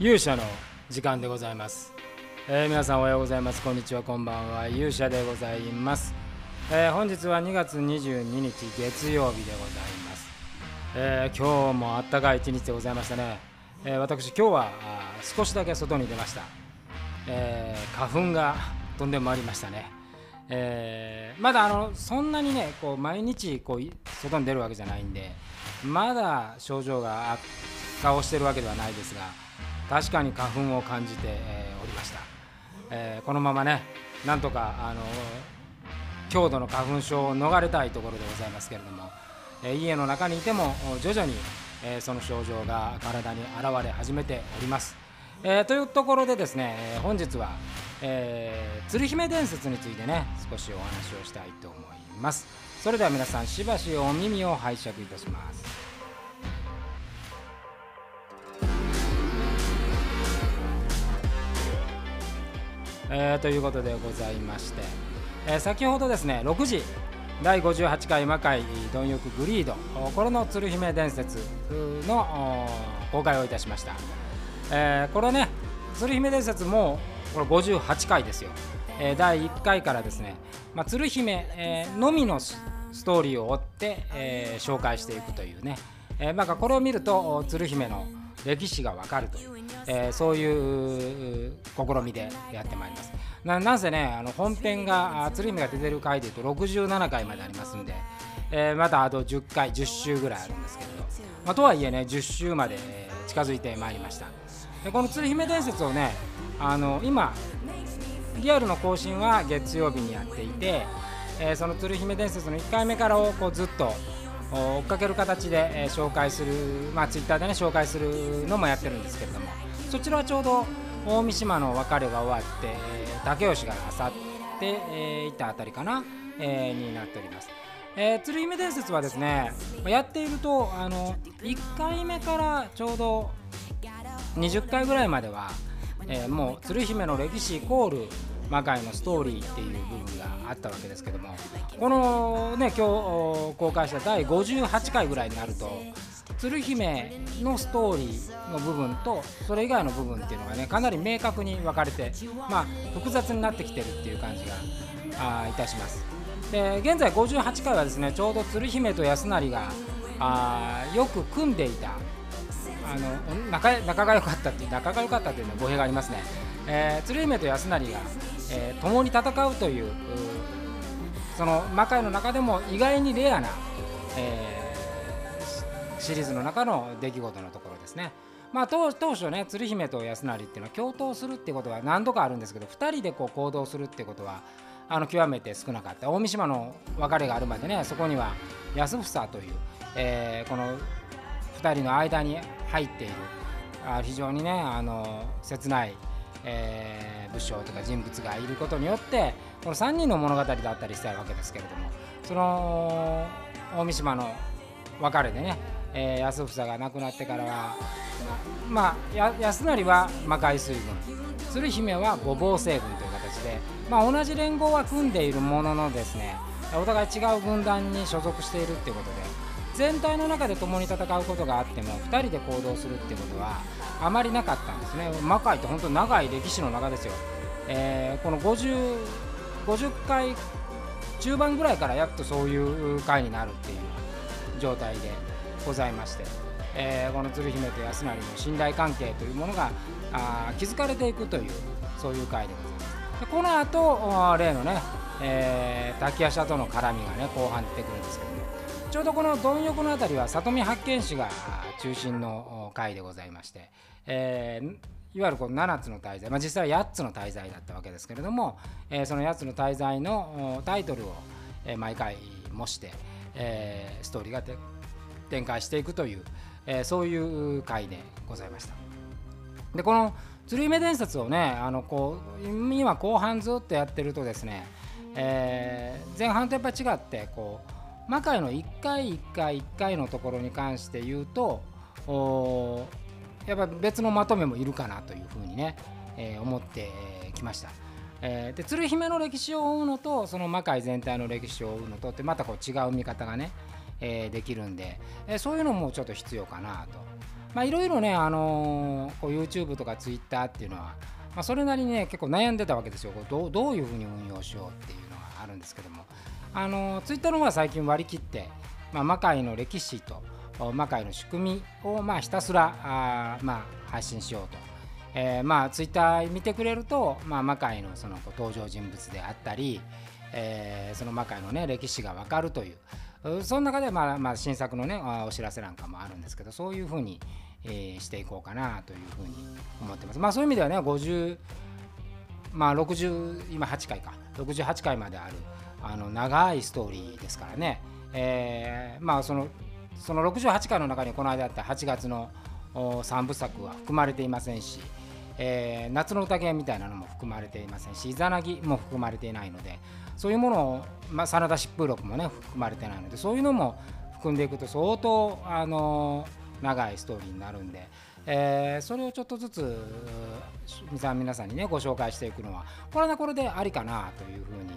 勇者の時間でございます、えー、皆さんおはようございます。こんにちは。こんばんは。勇者でございます、えー、本日は2月22日月曜日でございます、えー、今日もあったかい一日でございましたね、え私今日は少しだけ外に出ました、え花粉が飛んでまいりましたね。えー、まだあのそんなにねこう毎日こう外に出るわけじゃないんでまだ症状が悪化をしてるわけではないですが確かに花粉を感じて、えー、おりました、えー、このままねなんとかあの強度の花粉症を逃れたいところでございますけれども、えー、家の中にいても徐々に、えー、その症状が体に現れ始めております、えー、というところでですね、え本日は、えー、鶴姫伝説についてね少しお話をしたいと思います。それでは皆さんしばしお耳を拝借いたします。えー、ということでございまして、えー、先ほどですね6時第58回魔界貪欲グリードこれの鶴姫伝説の公開をいたしました、えー、これね鶴姫伝説もこれ58回ですよ、えー、第1回からですね、まあ、鶴姫、えー、のみのストーリーを追って、えー、紹介していくというね、えー、まあ、これを見ると鶴姫の歴史がわかるという、えー、そういう試みでやってまいります。ななんせねあの本編が鶴姫が出てる回でいうと67回までありますんで、えー、またあと10回10週ぐらいあるんですけれど、まあ、とはいえね10週まで近づいてまいりました。でこの鶴姫伝説をねあの今リアルの更新は月曜日にやっていて、えー、その鶴姫伝説の1回目からをこうずっと追っかける形で、え紹介する、まあ、ツイッターでね紹介するのもやってるんですけれどもそちらはちょうど大三島の別れが終わって、え竹吉が去って、えいたあたりかな、えになっております。えー、鶴姫伝説はですねやっているとあの1回目からちょうど20回ぐらいまでは、えー、もう鶴姫の歴史イコール魔界のストーリーっていう部分があったわけですけどもこのね今日公開した第58回ぐらいになると鶴姫のストーリーの部分とそれ以外の部分っていうのがねかなり明確に分かれてまあ複雑になってきてるっていう感じがあいたします。で現在58回はですねちょうど鶴姫と安成があよく組んでいたあの仲仲が良かったっていう仲が良かったっていうのは語弊がありますね、えー、鶴姫と安成がえー、共に戦うというその魔界の中でも意外にレアな、えー、シリーズの中の出来事のところですね。まあ、当初ね鶴姫と安成っていうのは共闘するってことは何度かあるんですけど2人でこう行動するってことはあの極めて少なかった大三島の別れがあるまでねそこには安房という、えー、この2人の間に入っているあ非常にねあの切ないえー、武将とか人物がいることによってこの3人の物語だったりしたわけですけれどもその大三島の別れでね、えー、安房が亡くなってからはまあ安成は魔界水軍鶴姫は五芒星軍という形で、まあ、同じ連合は組んでいるもののですねお互い違う軍団に所属しているっていうことで全体の中で共に戦うことがあっても2人で行動するっていうことはあまりなかったんですね。魔界って本当長い歴史の中ですよ、えー、この 50, 50回中盤ぐらいからやっとそういう回になるっていう状態でございまして、えー、この鶴姫と安成の信頼関係というものがあ築かれていくというそういう回でございます。でこの後例のね、えー、滝夜叉との絡みがね後半出てくるんですけどちょうどこの貪欲の辺りは里見八犬士が中心の回でございまして、えー、いわゆるこの7つの大罪、まあ、実際は8つの大罪だったわけですけれども、えー、その8つの大罪のタイトルを、毎回模して、えー、ストーリーが展開していくという、えー、そういう回でございました。でこの鶴姫伝説をねあのこう今後半ずっとやってるとですね、えー、前半とやっぱ違ってこう魔界の1回1回1回のところに関して言うとやっぱ別のまとめもいるかなというふうにね、えー、思ってきました。えー、で鶴姫の歴史を追うのとその魔界全体の歴史を追うのとってまたこう違う見方がね、えー、できるんで、えー、そういうのもちょっと必要かなと。まあいろいろね、あの、こう YouTube とか Twitter っていうのは、まあ、それなりにね結構悩んでたわけですよどうどういうふうに運用しようっていうのがあるんですけども、あの Twitter の方は最近割り切って、まあ、魔界の歴史と魔界の仕組みをまあひたすらあ、まあ、配信しようと。えー、まあツイッター見てくれると、まあ、魔界のその登場人物であったり、えー、その魔界のね歴史が分かるというその中で、まあまあ、新作のねお知らせなんかもあるんですけどそういうふうに、えー、していこうかなというふうに思ってます。まあそういう意味ではね50まあ60今8回か68回まであるあの長いストーリーですからね、えー、まあそのその68回の中にこの間あった8月の3部作は含まれていませんし、えー、夏の宴みたいなのも含まれていませんしイザナギも含まれていないのでそういうものを、まあ、真田疾風録もね含まれてないのでそういうのも含んでいくと相当、あのー、長いストーリーになるんで、えー、それをちょっとずつ皆さんにねご紹介していくのはこれはこれでありかなというふうに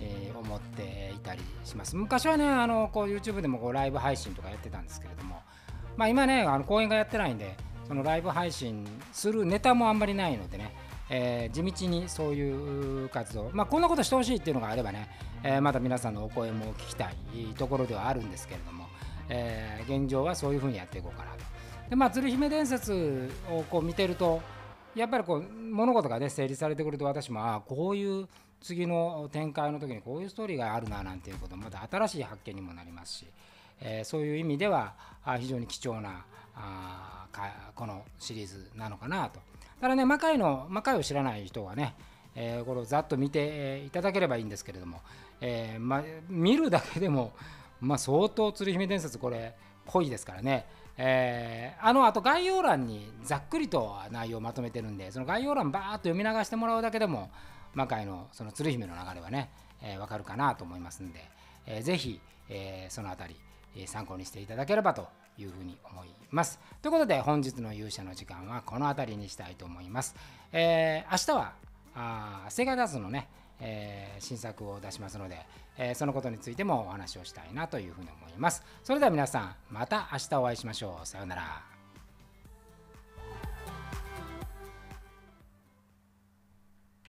えー、思っていたりします昔はねあのこう YouTube でもこうライブ配信とかやってたんですけれども、まあ、今ねあの公演がやってないんでそのライブ配信するネタもあんまりないのでね、えー、地道にそういう活動、まあ、こんなことしてほしいっていうのがあればね、えー、また皆さんのお声も聞きたいところではあるんですけれども、えー、現状はそういうふうにやっていこうかなと。でまあ、鶴姫伝説をこう見てるとやっぱりこう物事がね整理されてくると私もああこういう次の展開の時にこういうストーリーがあるななんていうことまた新しい発見にもなりますし、えー、そういう意味では非常に貴重なあこのシリーズなのかなと。ただね魔界の魔界を知らない人はね、えー、これをざっと見ていただければいいんですけれども、えーま、見るだけでも、まあ、相当鶴姫伝説これ濃いですからね。えー、あのあと概要欄にざっくりと内容をまとめてるんでその概要欄バーッと読み流してもらうだけでも魔界のその鶴姫の流れはね、えー、分かるかなと思いますんで、えー、ぜひ、えー、その辺り、えー、参考にしていただければというふうに思います。ということで本日の勇者の時間はこの辺りにしたいと思います。えー、明日はあセガダスのね、えー、新作を出しますので、えー、そのことについてもお話をしたいなというふうに思います。それでは皆さんまた明日お会いしましょう。さようなら。